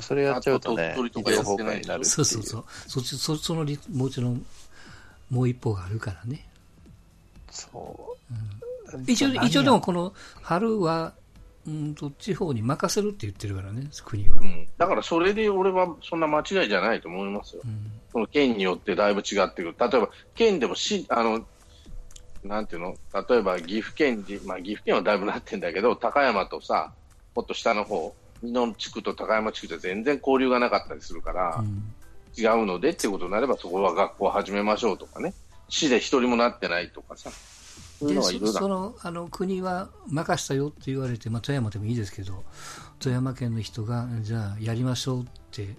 それやっちゃうとね、あと鳥取とかそうそうそう。そっち、そそのり、もちろん、もう一方があるからね。そう。一応、何や？一応でもこの春は、うんと、地方に任せるって言ってるからね、国はう。ん、だからそれで俺はそんな間違いじゃないと思いますよ。うんその県によってだいぶ違ってくる。例えば、県でもし、あの、なんていうの？例えば岐阜県に、まあ岐阜県はだいぶなってんだけど、高山とさ、もっと下の方、美濃地区と高山地区で全然交流がなかったりするから、うん違うのでっていうことになれば、そこは学校を始めましょうとかね。市で一人もなってないとかさ。でそそのあの国は任したよって言われて、まあ、富山でもいいですけど富山県の人がじゃあやりましょうって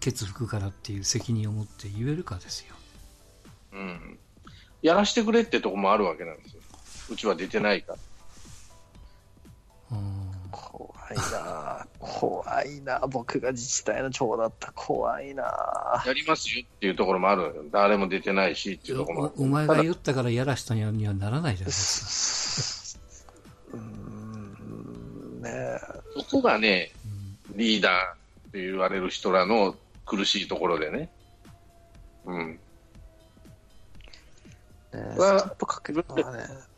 ケツ吹くからっていう責任を持って言えるかですよ。うん。やらしてくれってとこもあるわけなんですよ。うちは出てないから。うん怖いな。怖いな。僕が自治体の長だった。怖いな。やりますよっていうところもある。誰も出てないしっていうところもおお前が言ったからやらしたにはにはならないじゃないですうーん。ねえ。そこがね、リーダーって言われる人らの苦しいところでね。うん。ねはね。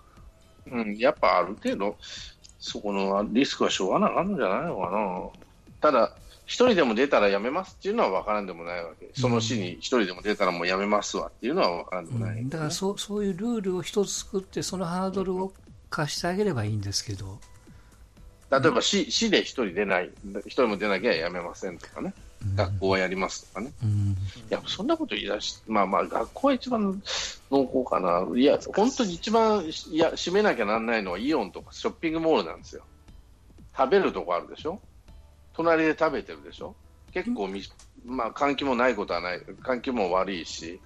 うん、やっぱある程度、そこのリスクはしょうがなかったんじゃないのかな。ただ、一人でも出たらやめますっていうのは分からんでもないわけ。その市に一人でも出たらもうやめますわっていうのは分からんでか、もない、うんだからそうそういうルールを一つ作ってそのハードルを貸してあげればいいんですけど、例えば市市で一人出ない、一人も出なきゃやめませんとかね。学校はやりますとかね。うんいや、そんなこと言い出し、まあまあ、学校は一番濃厚かな。いや、本当に一番、いや、閉めなきゃなんないのはイオンとかショッピングモールなんですよ。食べるとこあるでしょ？隣で食べてるでしょ？結構み、まあ、換気もないことはない。換気も悪いし、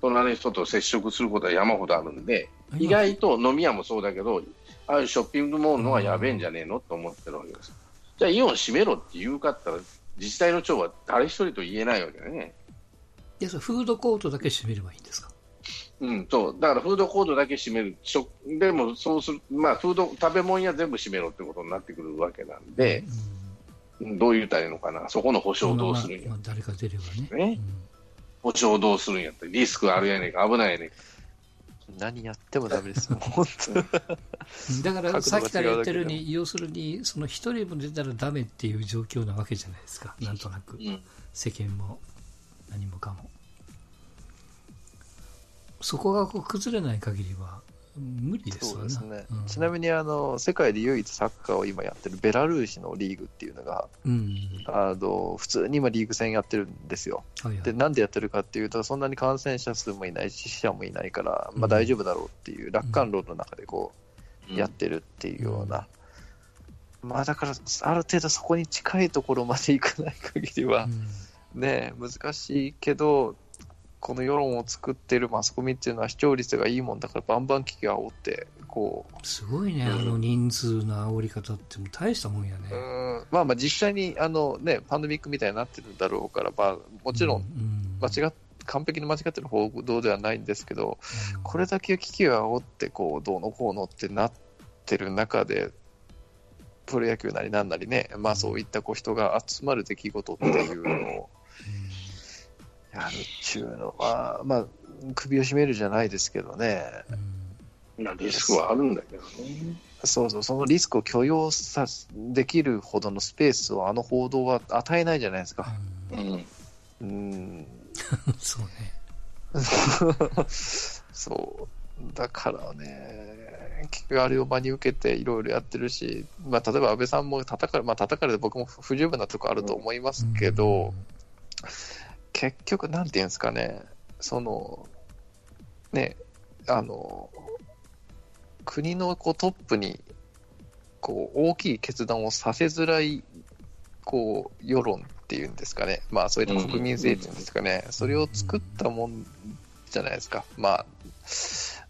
隣の人と接触することは山ほどあるんで、今意外と飲み屋もそうだけど、ああいうショッピングモールのはやべえんじゃねえの？と思ってるわけです。じゃあイオン閉めろって言うかったら、自治体の長は誰一人と言えないわけだね。でそれフードコートだけ閉めればいいんですか？うん、そう。だからフードコートだけ閉める。食でもそうする、まあフード、食べ物屋全部閉めろってことになってくるわけなんで、うんどう言ったらいいのかな？そこの保証をどうするんやまあまあ、誰か出ればね。ね。保証をどうするんやって。リスクあるやねんか、危ないやねんか。何やってもダメです だからさっきから言ってるように、要するに、その一人も出たらダメっていう状況なわけじゃないですか、なんとなく、うん。世間も何もかも。そこがこう崩れない限りは無理ですそう。ですね、うん。ちなみにあの世界で唯一サッカーを今やってるベラルーシのリーグっていうのがうん。あの普通に今リーグ戦やってるんですよ。はいはい。でなんでやってるかっていうとそんなに感染者数もいないし死者もいないから、まあ、うん大丈夫だろうっていう楽観論の中でこううんやってるっていうような、まあだからある程度そこに近いところまで行かない限りはうん。ね難しいけどこの世論を作ってるマスコミっていうのは視聴率がいいもんだからバンバン危機が煽ってこう。すごいね、あの人数の煽り方って大したもんやね。うん。まあまあ実際にあの、ね、パンデミックみたいになってるんだろうから、まあ、もちろんうん、間違っ完璧に間違ってる報道ではないんですけど、うん。これだけ危機を煽ってこうどうのこうのってなってる中でプロ野球なりなんなりね、まあ、そういったこう人が集まる出来事っていうのをやるっていうのは、まあ、首を絞めるじゃないですけどね、リスクはあるんだけどね。そうそう、そのリスクを許容さできるほどのスペースをあの報道は与えないじゃないですか。うんうん。うん、そうね。そう。だからね、結局あれを真に受けていろいろやってるし、まあ、例えば安倍さんも叩かれ、まあ、叩かれて僕も不十分なとこあると思いますけど、結局、なんていうんですかね、その、ね、あの、国のこうトップに、こう、大きい決断をさせづらい、こう、世論っていうんですかね、まあ、そういった国民性っていうんですかね、それを作ったもんじゃないですか。まあ、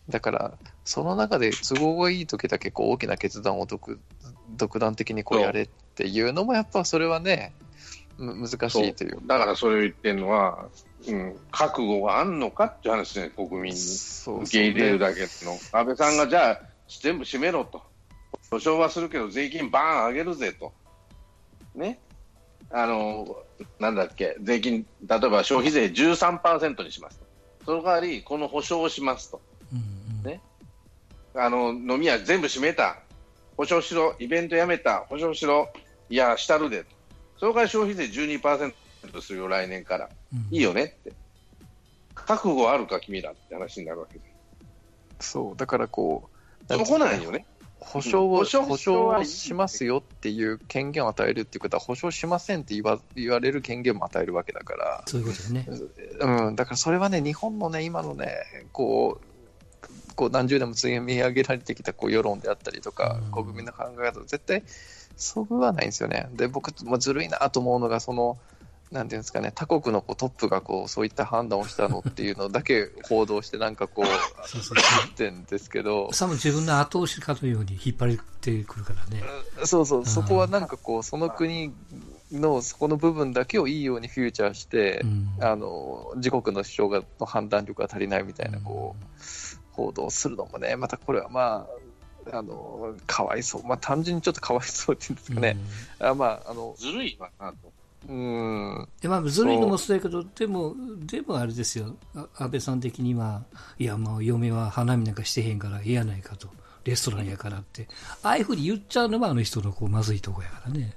だから、その中で都合がいい時だけこう大きな決断を独独断的にこうやれっていうのも、やっぱそれはね、難しいという。だからそれを言ってるのは、うん、覚悟があんのかっていう話ね、国民に。受け入れるだけの。安倍さんがじゃあ、全部閉めろと。保証はするけど、税金バーン上げるぜと。ね。あの、なんだっけ、税金、例えば消費税13%にしますと。その代わり、この保証をしますと。うんうんねあの、飲み屋全部閉めた。保証しろ。イベントやめた。保証しろ。いや、したるでと。その代わり消費税12%するよ、来年から。うんいいよねって。覚悟あるか、君らって話になるわけで。そう、だからこう、そこなんよね。保証を、保証保証をしますよっていう権限を与えるっていうことは、保証しませんって言わ言われる権限も与えるわけだから、そういうことですね。うん、だからそれはね、日本のね、今のね、こう、こう何十年も積み上げられてきたこう世論であったりとかうん、国民の考え方と絶対そぐわないんですよね。で、僕、まあ、ずるいなと思うのが、その、なんていうんですかね、他国のこうトップがこうそういった判断をしたのっていうのだけ 報道して、なんかこう、そうそう言ってんですけど、さも自分の後押しかのように引っ張ってくるからね。そうそう、そこはなんかこう、その国のそこの部分だけをいいようにフューチャーして、うんあの自国の主張がの判断力が足りないみたいなこう、報道するのもね、またこれはまあ、あのかわいそう、まあ、単純にちょっとかわいそうっていうんですかね、あまあ、あのずるいわなと。うーん、でまあ、ずるいのもそう。やけど、でも、でもあれですよ、あ安倍さん的には、いや、もう嫁は花見なんかしてへんからええやないかと、レストランやからって、ああいうふうに言っちゃうのはあの人のこうまずいとこやからね。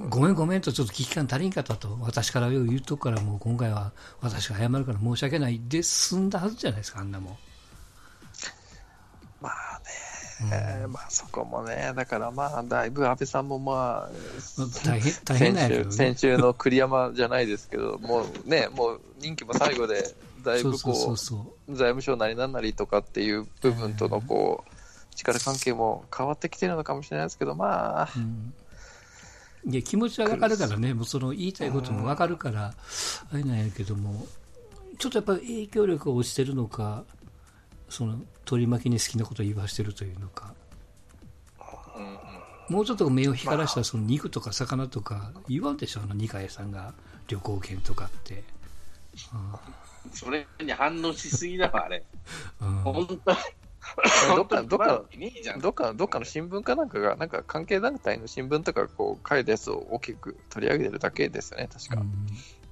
うん。ごめんごめんとちょっと危機感足りんかったと、私からよう言うとくから、もう今回は私が謝るから申し訳ないで済んだはずじゃないですか、あんなもん。まあね、まあそこもね、だからまあ、だいぶ安倍さんもまあ、まあ大変、大変先週先ね。週の栗山じゃないですけど、もうね、もう任期も最後で、だいぶこう財務省なりなんなりとかっていう部分とのこう、力関係も変わってきてるのかもしれないですけど、まあ、うん。いや気持ちはわかるからね、もうその言いたいこともわかるから、あれなんやけども、ちょっとやっぱり影響力が落ちてるのか、その取り巻きに好きなことを言わしてるというのか、もうちょっと目を光らしたその肉とか魚とか言わんでしょ、あの二階さんが旅行券とかって。それに反応しすぎだわ、あれ。うん本当に。どっかどっかいねえじゃん。どっか、どっかの新聞かなんかが、なんか関係団体の新聞とか、こう、書いたやつを大きく取り上げてるだけですよね、確か。うん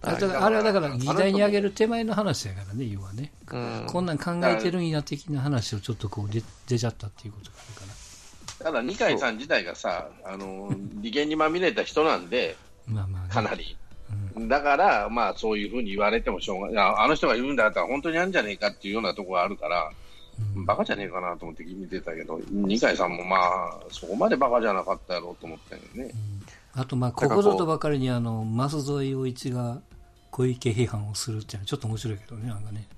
あれはだから議題に上げる手前の話やからね、要はね。うんこんなん考えてるんや的な話をちょっとこう出出ちゃったっていうことがあるから。ただ、二階さん自体がさ、あの、利権にまみれた人なんで、まあまあね、かなり。うんだから、まあ、そういうふうに言われてもしょうがない。ああの人が言うんだったら本当にあるんじゃねえかっていうようなところがあるから、うんバカじゃねえかなと思って見てたけど、二階さんもまあ、そこまでバカじゃなかったやろうと思ったよね。あと、まあ、ここぞとばかりに、あの、舛添陽一が小池批判をするっていうのはちょっと面白いけどね、なんかね。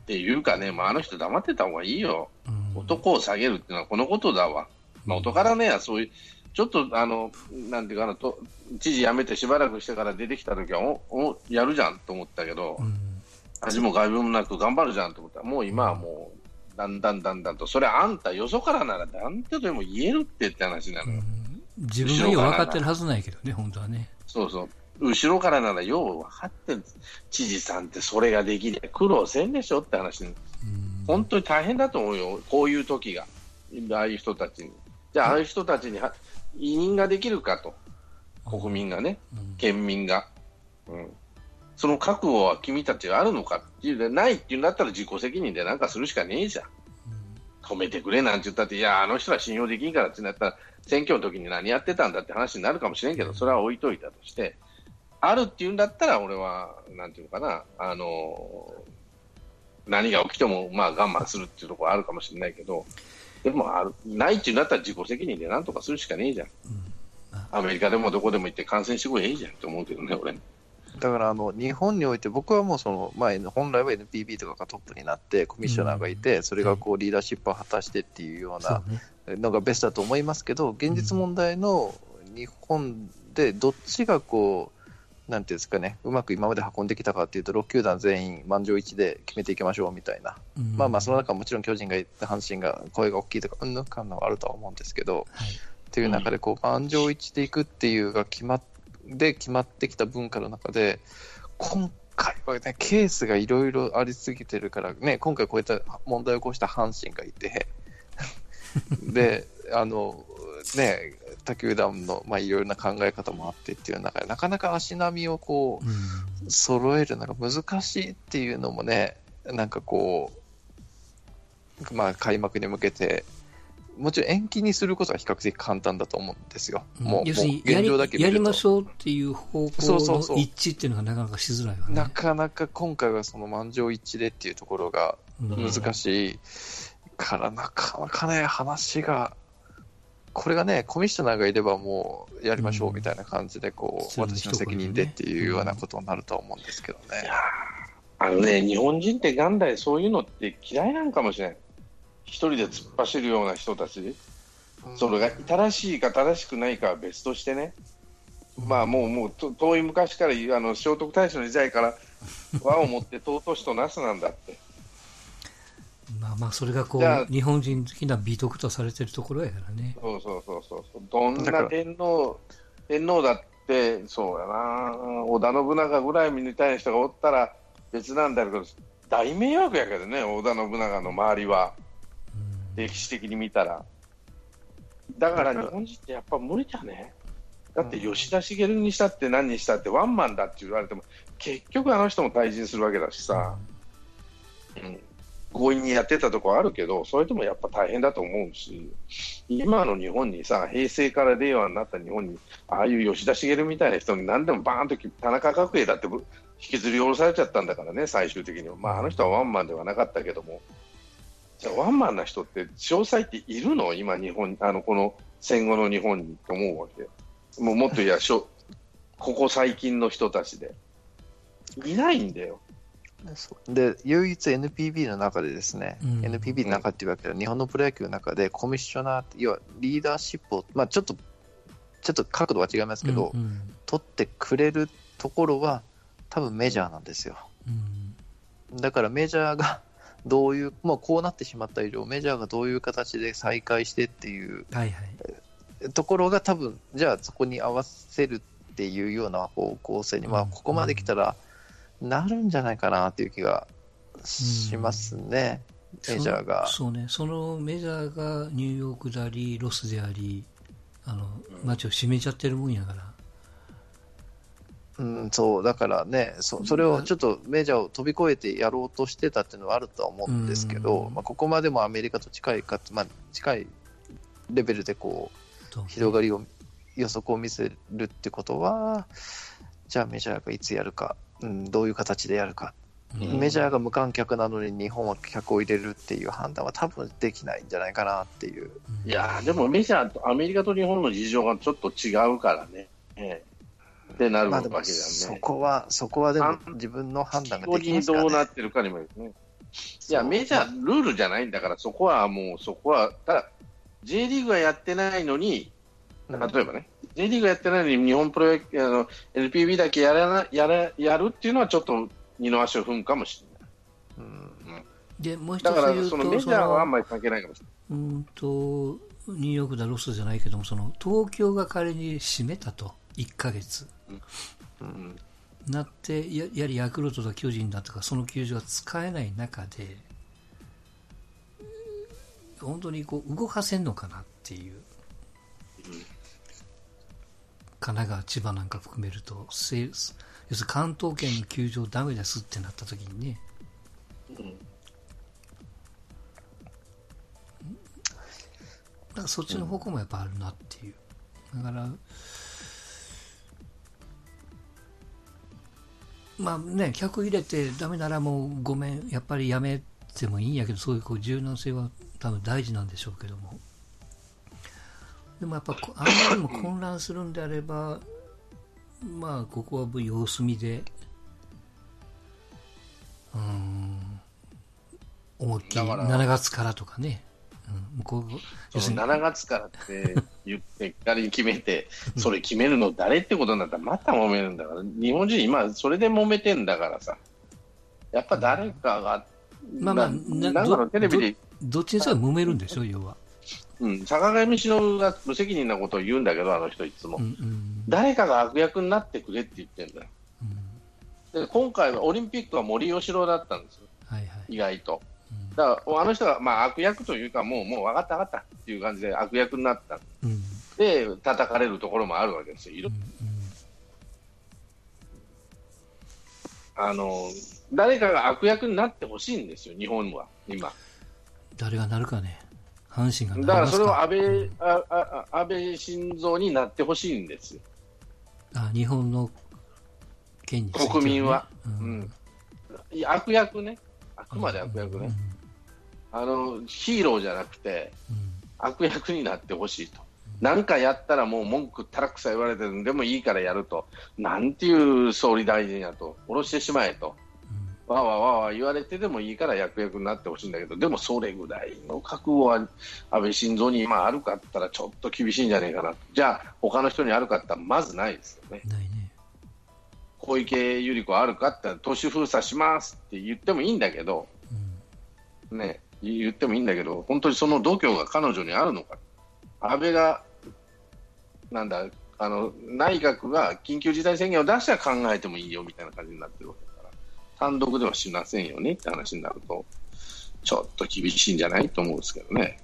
っていうかね、まあ、あの人黙ってた方がいいよ。うん、男を下げるっていうのはこのことだわ。まあ、男からね、そういう、ちょっと、あの、なんていうかな、と知事辞めてしばらくしてから出てきた時は、お、お、やるじゃんと思ったけど、うん。味も外部もなく頑張るじゃんと思ったら、もう今はもう、だんだんだんだんと、それあんたよそからならなんてでも言えるってって話なのよ。自分が分かってるはずないけどね、本当はね。そうそう。後ろからならよう分かってる。知事さんってそれができない。苦労せんでしょって話本当に大変だと思うよ。こういう時が。ああいう人たちに。じゃあ、ああいう人たちには委任ができるかと。国民がね、うん県民が。うん。その覚悟は君たちがあるのかっていうでないっていうんだったら自己責任でなんかするしかねえじゃん。止めてくれなんて言ったって、いや、あの人は信用できんからってなったら、選挙の時に何やってたんだって話になるかもしれんけど、それは置いといたとして、あるっていうんだったら、俺は、なんていうのかな、あの、何が起きても、まあ我慢するっていうところはあるかもしれないけど、でもある、ないっていうんだったら自己責任でなんとかするしかねえじゃん。アメリカでもどこでも行って感染してこいええじゃんって思うけどね、俺。だからあの日本において、僕はもうその前、本来は NPB とかがトップになって、コミッショナーがいて、それがこうリーダーシップを果たしてっていうような。のがベストだと思いますけど、現実問題の日本でどっちがこう、なんていうんですかね、うまく今まで運んできたかっていうと、6球団全員満場一致で決めていきましょうみたいな、うんまあまあ、その中もちろん巨人がいて、阪神が声が大きいとか、うんぬんかんぬんはあるとは思うんですけど、はい。っていう中でこう満場一致でいくっていうが決まっで決まってきた文化の中で今回はねケースがいろいろありすぎてるからね今回こういった問題を起こした阪神がいて であのね他球団の、まあ、いろいろな考え方もあってっていう中で、なかなか足並みをこう揃えるのが難しいっていうのもね、なんかこう、まあ、開幕に向けて、もちろん延期にすることは比較的簡単だと思うんですよ。もう、要するにもうやり現状だけやりましょうっていう方向のそうそうそう一致っていうのがなかなかしづらいわね。なかなか今回はその満場一致でっていうところがうん難しいから、なかなかね、話が、これがね、コミッショナーがいればもうやりましょうみたいな感じで、こう、うん私の責任でっていうようなことになると思うんですけどね。あのね、日本人って元来そういうのって嫌いなんかもしれない。一人で突っ走るような人たち、それが正しいか正しくないかは別としてね、まあもうもうと遠い昔からあの聖徳太子の時代から和をもって尊しとなすなんだって。まあまあ、それがこう、日本人的な美徳とされてるところやからね。そうそうそうそうそう。どんな天皇、天皇だって、そうやな、織田信長ぐらいみたいな人がおったら別なんだけど、大迷惑やけどね、織田信長の周りは、うん。歴史的に見たら。だから日本人ってやっぱ無理じゃね。だって吉田茂にしたって何にしたってワンマンだって言われても、結局あの人も退陣するわけだしさ、うん強引にやってたとこあるけど、それでもやっぱ大変だと思うし、今の日本にさ、平成から令和になった日本に、ああいう吉田茂みたいな人に何でもバーンとき田中角栄だってぶ引きずり下ろされちゃったんだからね、最終的には。まあ、あの人はワンマンではなかったけども、じゃあワンマンな人って、詳細っているの？今、日本、あの、この戦後の日本にと思うわけ。もうもっと言えばしょ、ここ最近の人たちで。いないんだよ。で、唯一 NPB の中でですね、うん。NPB の中っていうわけで、日本のプロ野球の中でコミッショナー要はリーダーシップを、まあちょっと、ちょっと角度は違いますけど、うんうん。取ってくれるところは、多分メジャーなんですよ。うん。だからメジャーがどういう、もうこうなってしまった以上、メジャーがどういう形で再開してっていうはいはい。ところが多分、じゃあそこに合わせるっていうような方向性に、まあうん。ここまで来たらなるんじゃないかなっていう気がしますね、メジャーが。そそうね、そのメジャーがニューヨークであり、ロスであり、あの街を占めちゃってるもんやから、うん、そう、だからねそ、それをちょっとメジャーを飛び越えてやろうとしてたっていうのはあるとは思うんですけど、うん。まあ、ここまでもアメリカと近いかつ、まあ、近いレベルでこう、と広がりを予測を見せるってことは、じゃあメジャーがいつやるか、うん、どういう形でやるか、うんメジャーが無観客なのに日本は客を入れるっていう判断は多分できないんじゃないかなっていう。いやーでもメジャーとアメリカと日本の事情がちょっと違うからね。ええってなるわけだまあでも、そね。こは、そこはでもあ自分の判断ができますからね。どうなってるかにもよるね。いや、メジャー、ルールじゃないんだから、そこはもう、そこは、ただ、J リーグがやってないのに、うん例えばね、J リーグがやってないのに、日本プロ野球、あの、NPB だけやらな、やら、やるっていうのは、ちょっと二の足を踏むかもしれない。うんでもう一つだから、そのメジャーはあんまり関係ないかもしれない。うんとニューヨークだ、ロスじゃないけども、その東京が仮に閉めたと、1ヶ月。うんなってややはりヤクルトとか巨人だとかその球場が使えない中で本当にこう動かせんのかなっていう、神奈川、千葉なんか含めるとせ要するに関東圏の球場ダメですってなった時にね。だからそっちの方向もやっぱあるなっていう、だからまあね、客入れてダメならもうごめん、やっぱりやめてもいいんやけど、そういうこう柔軟性は多分大事なんでしょうけども。でもやっぱこあんまりにも混乱するんであれば、まあここは様子見で、うーん、思いっきりだから7月からとかね、うん、向こう要すそのるに7月からって言って、仮に決めて、それ決めるの誰ってことになったら、また揉めるんだから、日本人、今、それで揉めてんだからさ、やっぱ誰かが、まあまあなんだろう、テレビで、どっちにせよ揉めるんでしょ、要は。うん、坂上忍が無責任なことを言うんだけど、あの人いつも、うんうん誰かが悪役になってくれって言ってんだよ。うんで今回はオリンピックは森喜朗だったんですよ、はいはい。意外と。うんだから、あの人が、まあ、悪役というか、もう、もう分かった分かったっていう感じで悪役になった。うんで叩かれるところもあるわけですよ。いろうんあの誰かが悪役になってほしいんですよ、日本は、今。誰がなるかね。阪神がだからそれを安倍あああ安倍晋三になってほしいんですよ、あ日本の県にね国民は。ううんんいや悪役ね、あくまで悪役ね、あの、ヒーローじゃなくて、うん悪役になってほしいと。なんかやったらもう文句たらくさ言われてるんでもいいからやると。なんていう総理大臣やと。下ろしてしまえと。わわわわ言われてでもいいから役役になってほしいんだけど、でもそれぐらいの覚悟は安倍晋三に今あるかったらちょっと厳しいんじゃないかな。じゃあ他の人にあるかったらまずないですよね。ないね。小池百合子あるかって言ったら都市封鎖しますって言ってもいいんだけど、うんね、言ってもいいんだけど、本当にその度胸が彼女にあるのか、安倍が、なんだ、あの内閣が緊急事態宣言を出したら考えてもいいよみたいな感じになってるわけ、単独ではしませんよねって話になると、ちょっと厳しいんじゃないと思うんですけどね。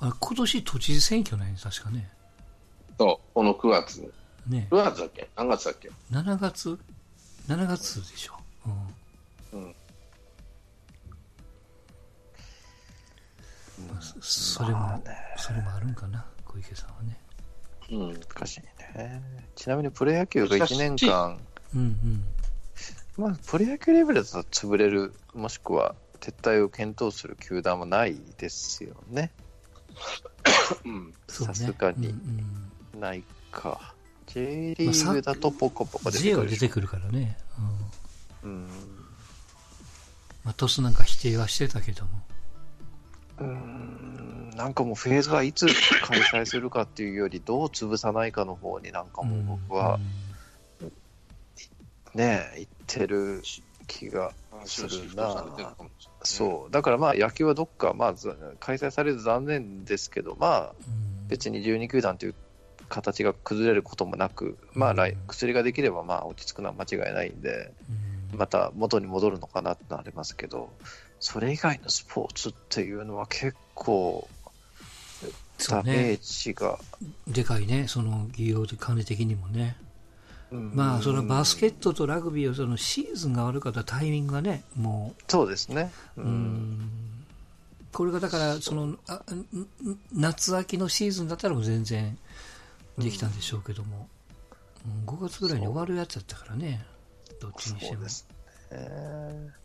あれ今年都知事選挙なんや確かね。と、この9月、ね9月だっけ？何月だっけ？7月、7月でしょ。うんうんまあそそれも、まあねそれもあるんかな、小池さんはね。うん。難しいね。ちなみにプロ野球が1年間、うんうん。まあ、プロ野球レベルだと潰れる、もしくは撤退を検討する球団もないですよね。さすがにないか。J リーグだとポコポコ出て J くるでしょ。は出てくるからね。うん。うん。まあ、トスなんか否定はしてたけども。うんなんかもうフェーズはいつ開催するかっていうより、どう潰さないかの方になんかもう僕はね、言ってる気がするな。そう。だからまあ野球はどっか、まあず開催されず残念ですけど、まあうん別に12球団という形が崩れることもなく、まあ来うん薬ができればまあ落ち着くのは間違いないんで、うんまた元に戻るのかなってなりますけど、それ以外のスポーツっていうのは結構ダメ。ージが、でかいね、その企業で金的にもね。うんまあ、そのバスケットとラグビーはそのシーズンが悪かったタイミングがね、もそうですね。うう、うんこれがだから、そのあ夏秋のシーズンだったらもう全然できたんでしょうけども、うん5月ぐらいに終わるやつだったからね、どっちにしても。そうですね。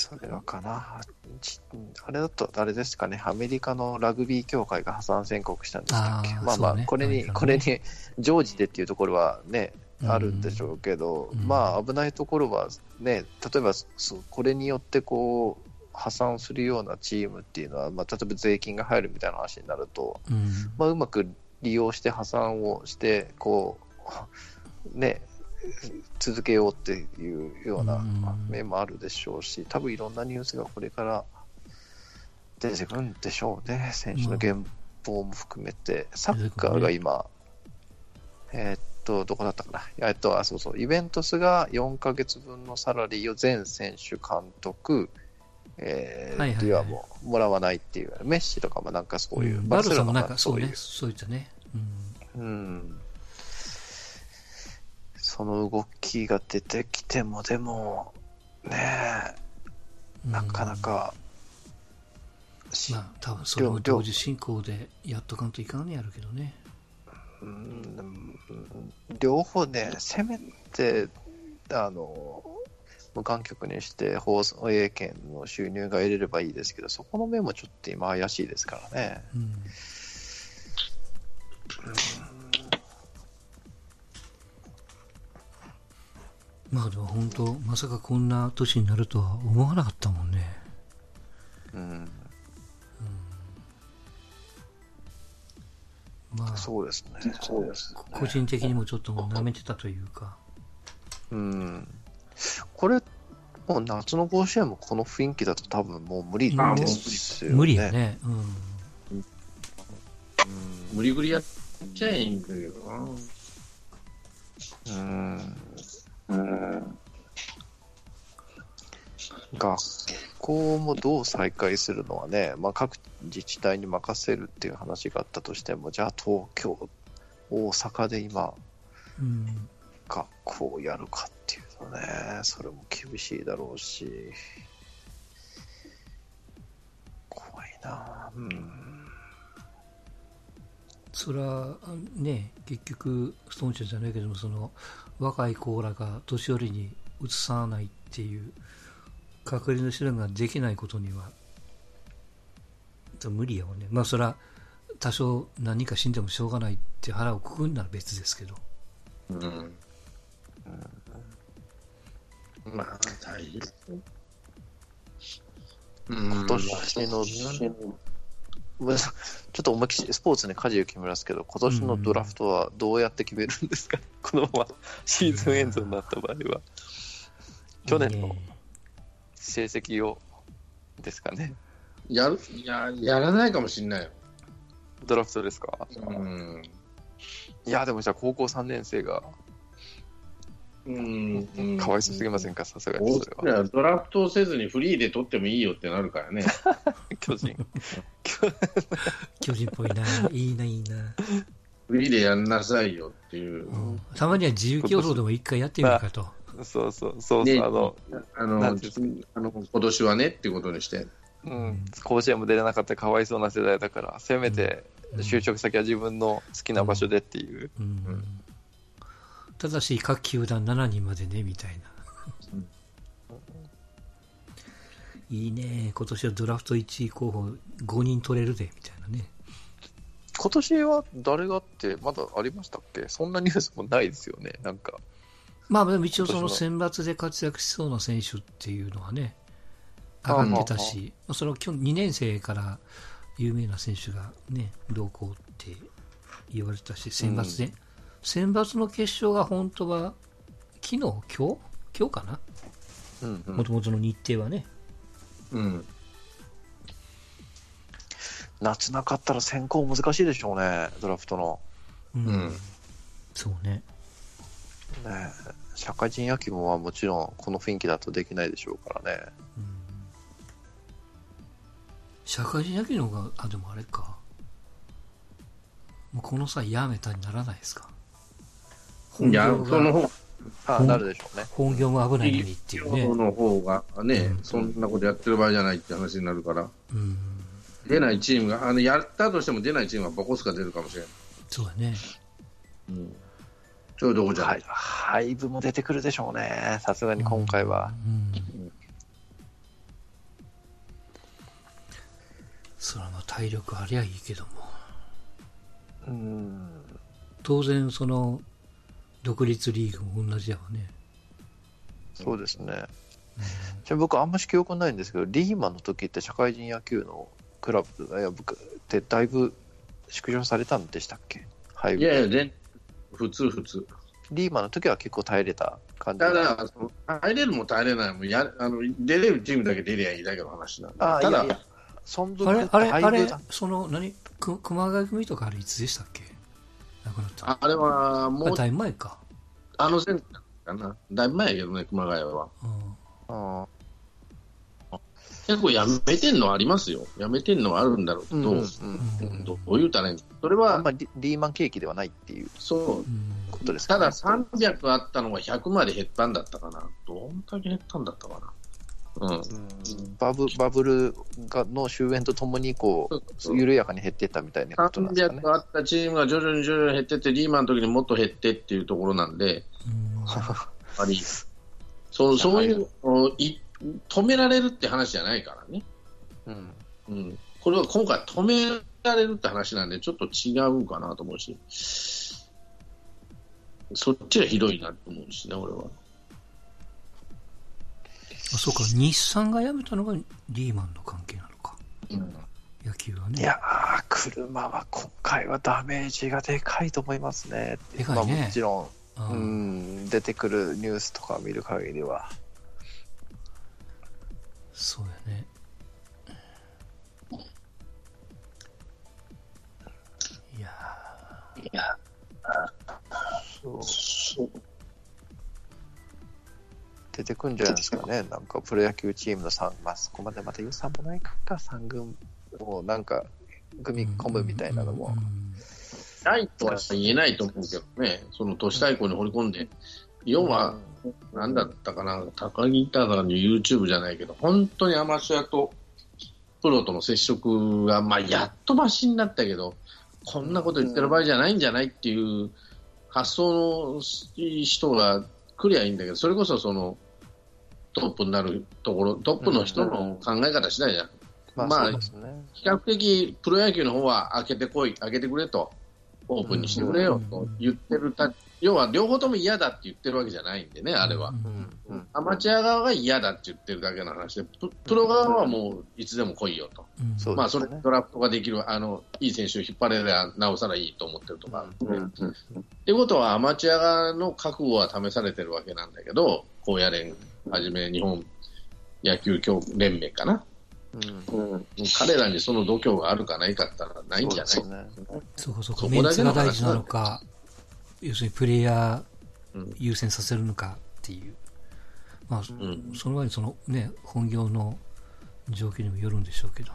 それはかな。ちあれだと、あれですかね、アメリカのラグビー協会が破産宣告したんでしたっけ？あーまあまあ、ね。これに、ね。これに、常時でっていうところはね、うん。あるんでしょうけど、うん。まあ危ないところはね、例えばこれによってこう破産するようなチームっていうのは、まあ、例えば税金が入るみたいな話になると、うん。まあ、うまく利用して破産をして、こう、ね、続けようっていうようなうん。面もあるでしょうし、多分いろんなニュースがこれから出てくるんでしょうね、選手の減俸も含めて、サッカーが今、えーっと、どこだったかな、えーっと、あ、そうそう、イベントスが4ヶ月分のサラリーを全選手、監督、えーはいはもうもらわないっていう、メッシとかもなんかそういう、うん。バルサもなんかそうね、そういう。そういったね。うん。うんその動きが出てきても、でも、ねえ、なかなか、しまあ、多分それも同時進行でやっとかんといかんねやるけどね。うん両方ね、せめて、あの、無観客にして放送営権の収入が得れればいいですけど、そこの面もちょっと今怪しいですからね。うんまあでも本当、まさかこんな年になるとは思わなかったもんね。うん、まあ、そうですね。そうですね。個人的にもちょっともう舐めてたというか。うん。これ、もう夏の甲子園もこの雰囲気だと多分もう無理ですよね。無理や。ね。うん。うん無理ぐりやっちゃえいいんだけどな。うん。うん。学校もどう再開するのはね、まあ、各自治体に任せるっていう話があったとしても、じゃあ東京、大阪で今、うん。学校をやるかっていうとね、それも厳しいだろうし、怖いなうん。それはね、結局、ストーンちゃんじゃないけども、その、若い子らが年寄りに移さないっていう、隔離の手段ができないことには、無理やわね。まあ、それは、多少何人か死んでもしょうがないって腹をくくんなら別ですけど。うん。まあ、大変。今年のごめんなさいちょっと思いっきりスポーツに舵を決めますけど、今年のドラフトはどうやって決めるんですか、このままシーズンエンドになった場合は。去年のね成績をですかね、やるややらないかもしれないよ。ドラフトですか？うん。いや、でもじゃあ高校3年生がうん。かわいそうすぎませんか、さすがにそれは。ドラフトをせずにフリーで取ってもいいよってなるからね。巨人。巨人っぽいな。いいな、いいな。フリーでやんなさいよっていう。うんたまには自由競争でも一回やってみるかと。そうそうそうそう、ねあの、あのあの今年はねっていうことにして。うん、甲子園も出れなかったかわいそうな世代だから、せめてうん就職先は自分の好きな場所でっていう。うんただし、各球団7人までね、みたいな。いいね。今年はドラフト1位候補5人取れるで、みたいなね。今年は誰がってまだありましたっけ？そんなニュースもないですよね、なんか。まあでも一応その選抜で活躍しそうな選手っていうのはね、上がってたし、その今日2年生から有名な選手がね、同行って言われたし、選抜で、うん選抜の決勝が本当は昨日、今日？今日かな？もともとの日程はね。うん。夏なかったら選考難しいでしょうね、ドラフトの。うん。うんそうね。ねえ社会人野球もまあもちろんこの雰囲気だとできないでしょうからね。うん社会人野球の方が、あ、でもあれか。もうこの際やめたにならないですか？本いや、業がその方あうんなるでしょうね。本業も危ないのにっていうね。の方がね、うんそんなことやってる場合じゃないって話になるから、うん。出ないチームが、あのやったとしても出ないチームがボコスカ出るかもしれない。そうだね。うん、ちょうどこじゃ？なはいい。廃部も出てくるでしょうね、さすがに今回は。うん。それはまあ体力ありゃいいけども。うん。当然その、独立リーグも同じやわね。そうですね。ちなみに僕、あんまし記憶ないんですけど、リーマンの時って社会人野球のクラブいや僕ってだいぶ縮小されたんでしたっけ？廃部いやいや、全普通普通。リーマンの時は結構耐えれた感じただ、その耐えれるも耐えれないもやあの、出れるチームだけ出りゃいいだけの話なんで。あただいやいや、存続あれあれあれその、何？く熊谷組とかあれいつでしたっけ？亡くなった。ああれはもう、だいぶ前か。あの線かな。だいぶ前やけどね、熊谷は。うんあ結構やめてんのありますよ。やめてんのはあるんだろうけど、ーうんうんうんどう言うたらいいのそれあはん、まりリリーマン景気ではないっていうそう。うんことですか、ね、ただ300あったのが100まで減ったんだったかな。どんだけ減ったんだったかな。うん。うんバブバブルがの終焉とともにこう緩やかに減っていったみたいなことなんですかね。300あったチームが徐々に徐々に減ってって、リーマンの時にもっと減ってっていうところなんで、うんやっぱり、そうそういうのい止められるって話じゃないからね。うんうん。これは今回止められるって話なんで、ちょっと違うかなと思うし、そっちがひどいなと思うしね、俺は。あそうか、日産が辞めたのがリーマンの関係なのか。うん野球はね。いやー、車は今回はダメージがでかいと思いますね。でかいねまあ、もちろん、ううんん、出てくるニュースとか見る限りは。そうやね。いやいや、そうそう。出てくるんじゃないですかね。なんかプロ野球チームの3、まあ、そこまでまた予算もないか、3軍をなんか組み込むみたいなのも、ないとは言えないと思うけどね、その都市対抗に掘り込んで、要は、なんだったかな、高木太の YouTube じゃないけど、本当にアマチュアとプロとの接触が、まあ、やっとマシになったけど、こんなこと言ってる場合じゃないんじゃないっていう発想の人が来りゃいいんだけど、それこそそのトップになるところ、トップの人の考え方次第じゃん。まあ、まあね。比較的プロ野球の方は開けてこい、開けてくれと、オープンにしてくれよと言ってるた、要は両方とも嫌だって言ってるわけじゃないんでね、あれは。アマチュア側が嫌だって言ってるだけの話で、ププロ側はもういつでも来いよと。そうまあ。それドラフトができる、あの、いい選手を引っ張れればなおさらいいと思ってるとか。うんねってことは、アマチュア側の覚悟は試されてるわけなんだけど、高野連はじめ日本野球協連盟かな。うん。彼らにその度胸があるかないかって言ったらないんじゃない？そうですね。そうかそう。メンツが大事なのか要するにプレイヤうん。ー優先させるのかっていう、まあ、ん。その前にそのね本業の状況にもよるんでしょうけど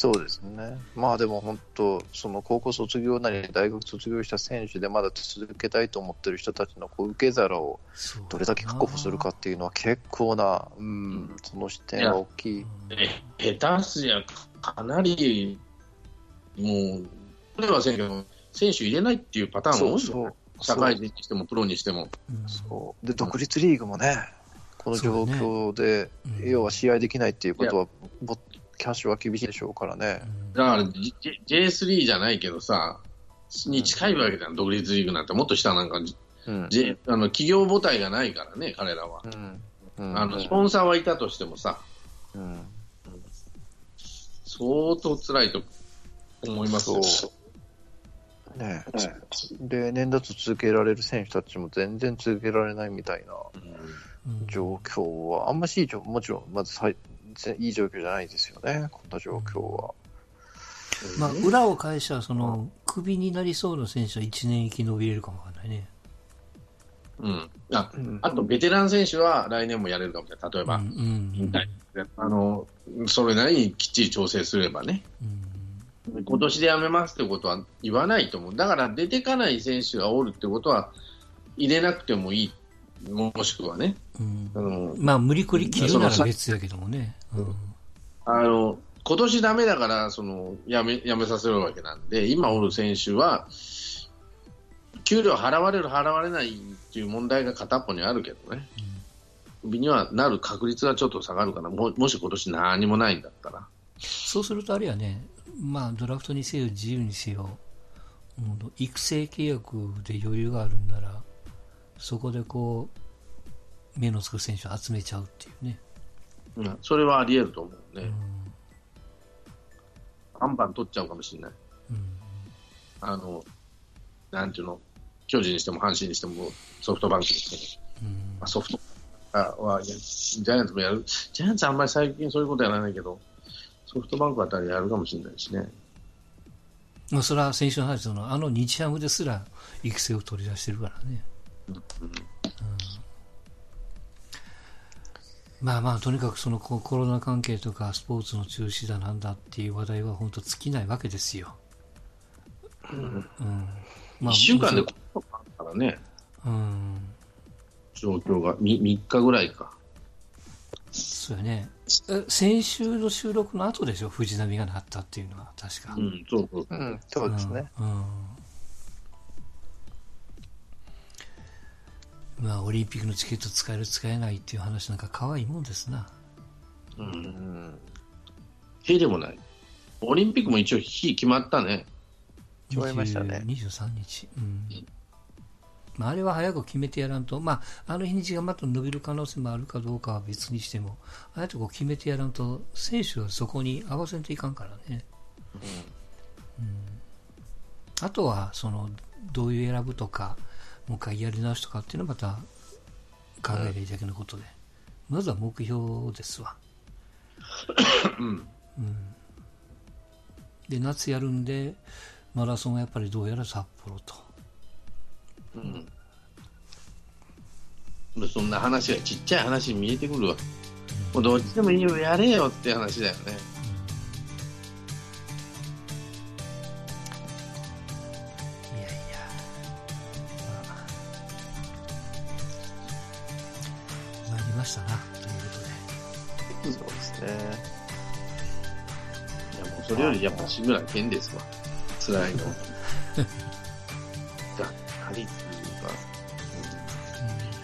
そうですね。まあでも本当、その高校卒業なり大学卒業した選手でまだ続けたいと思ってる人たちのこう受け皿をどれだけ確保するかっていうのは結構な、うん、その視点は大きい。え下手すりゃかなり、もう、これはせんけど、選手入れないっていうパターンそも多いようそう。社会人にしてもプロにしても。うんそうで独立リーグもね、この状況で、ねうん要は試合できないっていうことは、ぼキャッシュは厳しいでしょうからね。だから、J- J3 じゃないけどさ、に近いわけじゃん、独立リーグなんて、もっと下なんか、うん。J、あの企業母体がないからね、彼らは。うん。うんあのスポンサーはいたとしてもさ、うん相当辛いと思いますよ。そう。ねで、年度続けられる選手たちも全然続けられないみたいなうん状況は、あんましいもちろん、まずさいいい状況じゃないですよね、こんな状況は。まあ、裏を返したらそのクビになりそうな選手は1年生き延びれるかもわかんないねうん。あうんあと、ベテラン選手は来年もやれるかもしれない。例えば、あの、それなりにきっちり調整すればね。うん今年で辞めますってことは言わないと思う。だから出てかない選手がおるってことは入れなくてもいい。もしくはね。うんあの、まあ無理くり切るなら別やけどもね、うんあの今年ダメだから、その、辞め、辞めさせるわけなんで、今おる選手は、給料払われる払われないっていう問題が片っぽにあるけどね。クビにはなる確率がちょっと下がるかな。ももし今年何もないんだったら。そうするとあれやね、まあ、ドラフトにせよ自由にせよ、うん育成契約で余裕があるんならそこでこう目のつく選手を集めちゃうっていうね、うん、それはあり得ると思うね。うん。バンバン取っちゃうかもしれない。うん。あの、なんていうの、巨人にしても阪神にしてもソフトバンクにしても、うん。まあ、ソフトは、ジャイアンツもやる。ジャイアンツあんまり最近そういうことやらないけど、ソフトバンクあたりやるかもしれないしね。まあ、それは先週の話そのあの日ハムですら育成を取り出してるからね、まあまあとにかくそのココロナ関係とかスポーツの中止だなんだっていう話題は本当尽きないわけですよ、うん。ま1週間でこうだからね、うん。状況が。3, 3日ぐらいか。そうやね。え先週の収録の後でしょ？藤波がなったっていうのは確か、うん、そうそう。うん、そうですね。うん、まあオリンピックのチケット使える使えないっていう話なんか可愛いもんですな。う。うん。ん、へでもない。オリンピックも一応日決まったね。決まりましたね。20 23日、うん。まあ、あれは早く決めてやらんと、まあ、あの日にちがまた伸びる可能性もあるかどうかは別にしてもああやってこう決めてやらんと選手はそこに合わせんといかんからね、うん。あとはそのどういう選ぶとかもう一回やり直しとかっていうのはまた考えるだけのことで、まずは目標ですわうん。で夏やるんでマラソンはやっぱりどうやら札幌とうん。でそんな話がちっちゃい話に見えてくるわ。もうどっちでもいいよ、やれよって話だよね。よりやっぱ志村けんですわ。辛いの。がっかりっていうか。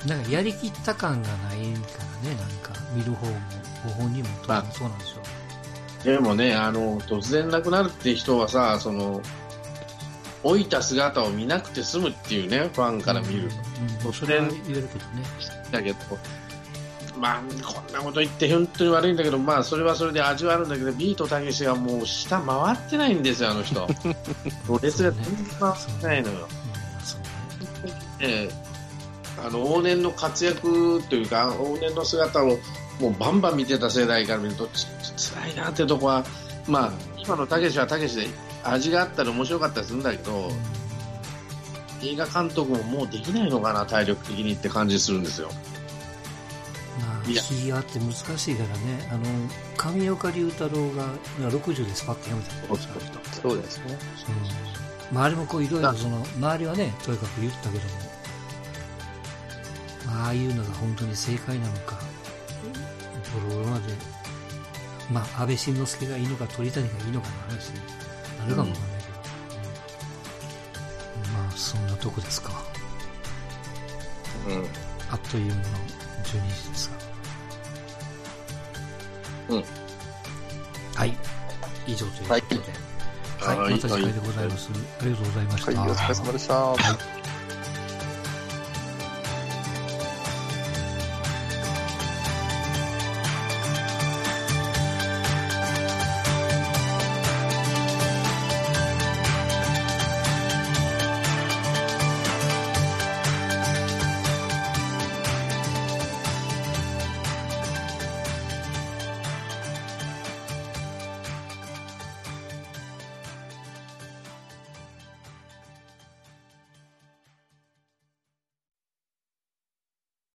で。うん、なんかやりきった感がないからね、なんか見る方も、ご本人もそうなんですよ。でもね、あの、突然亡くなるって人はさ、その、老いた姿を見なくて済むっていうね、ファンから見る。うん、それは言えるけどね。だけど、まあ、こんなこと言って本当に悪いんだけど、まあ、それはそれで味はあるんだけど、ビートたけしがもう下回ってないんですよ、あの人。ロレスが全然回ってないのよ。ええあの往年の活躍というか、往年の姿をもうバンバン見てた世代から見ると、ちつ辛いなってとこは、まあ、今のたけしはたけしで味があったり面白かったりするんだけど、映画監督ももうできないのかな、体力的にって感じするんですよ。いやって難しいからね、あの、上岡龍太郎が60でスパッとやめたそうですね。うん、周りもこういろいろその周りはねとにかく言ったけども、ああいうのが本当に正解なのかボロボロまでまあ安倍晋之助がいいのか鳥谷がいいのかの話になるかもわかんないけど、うんまあそんなとこですかうん。あっという間の12時ですがうん。はい。以上ということで、はい。はい。また次回でございます、ありがとうございました、はい、お疲れ様でした。はい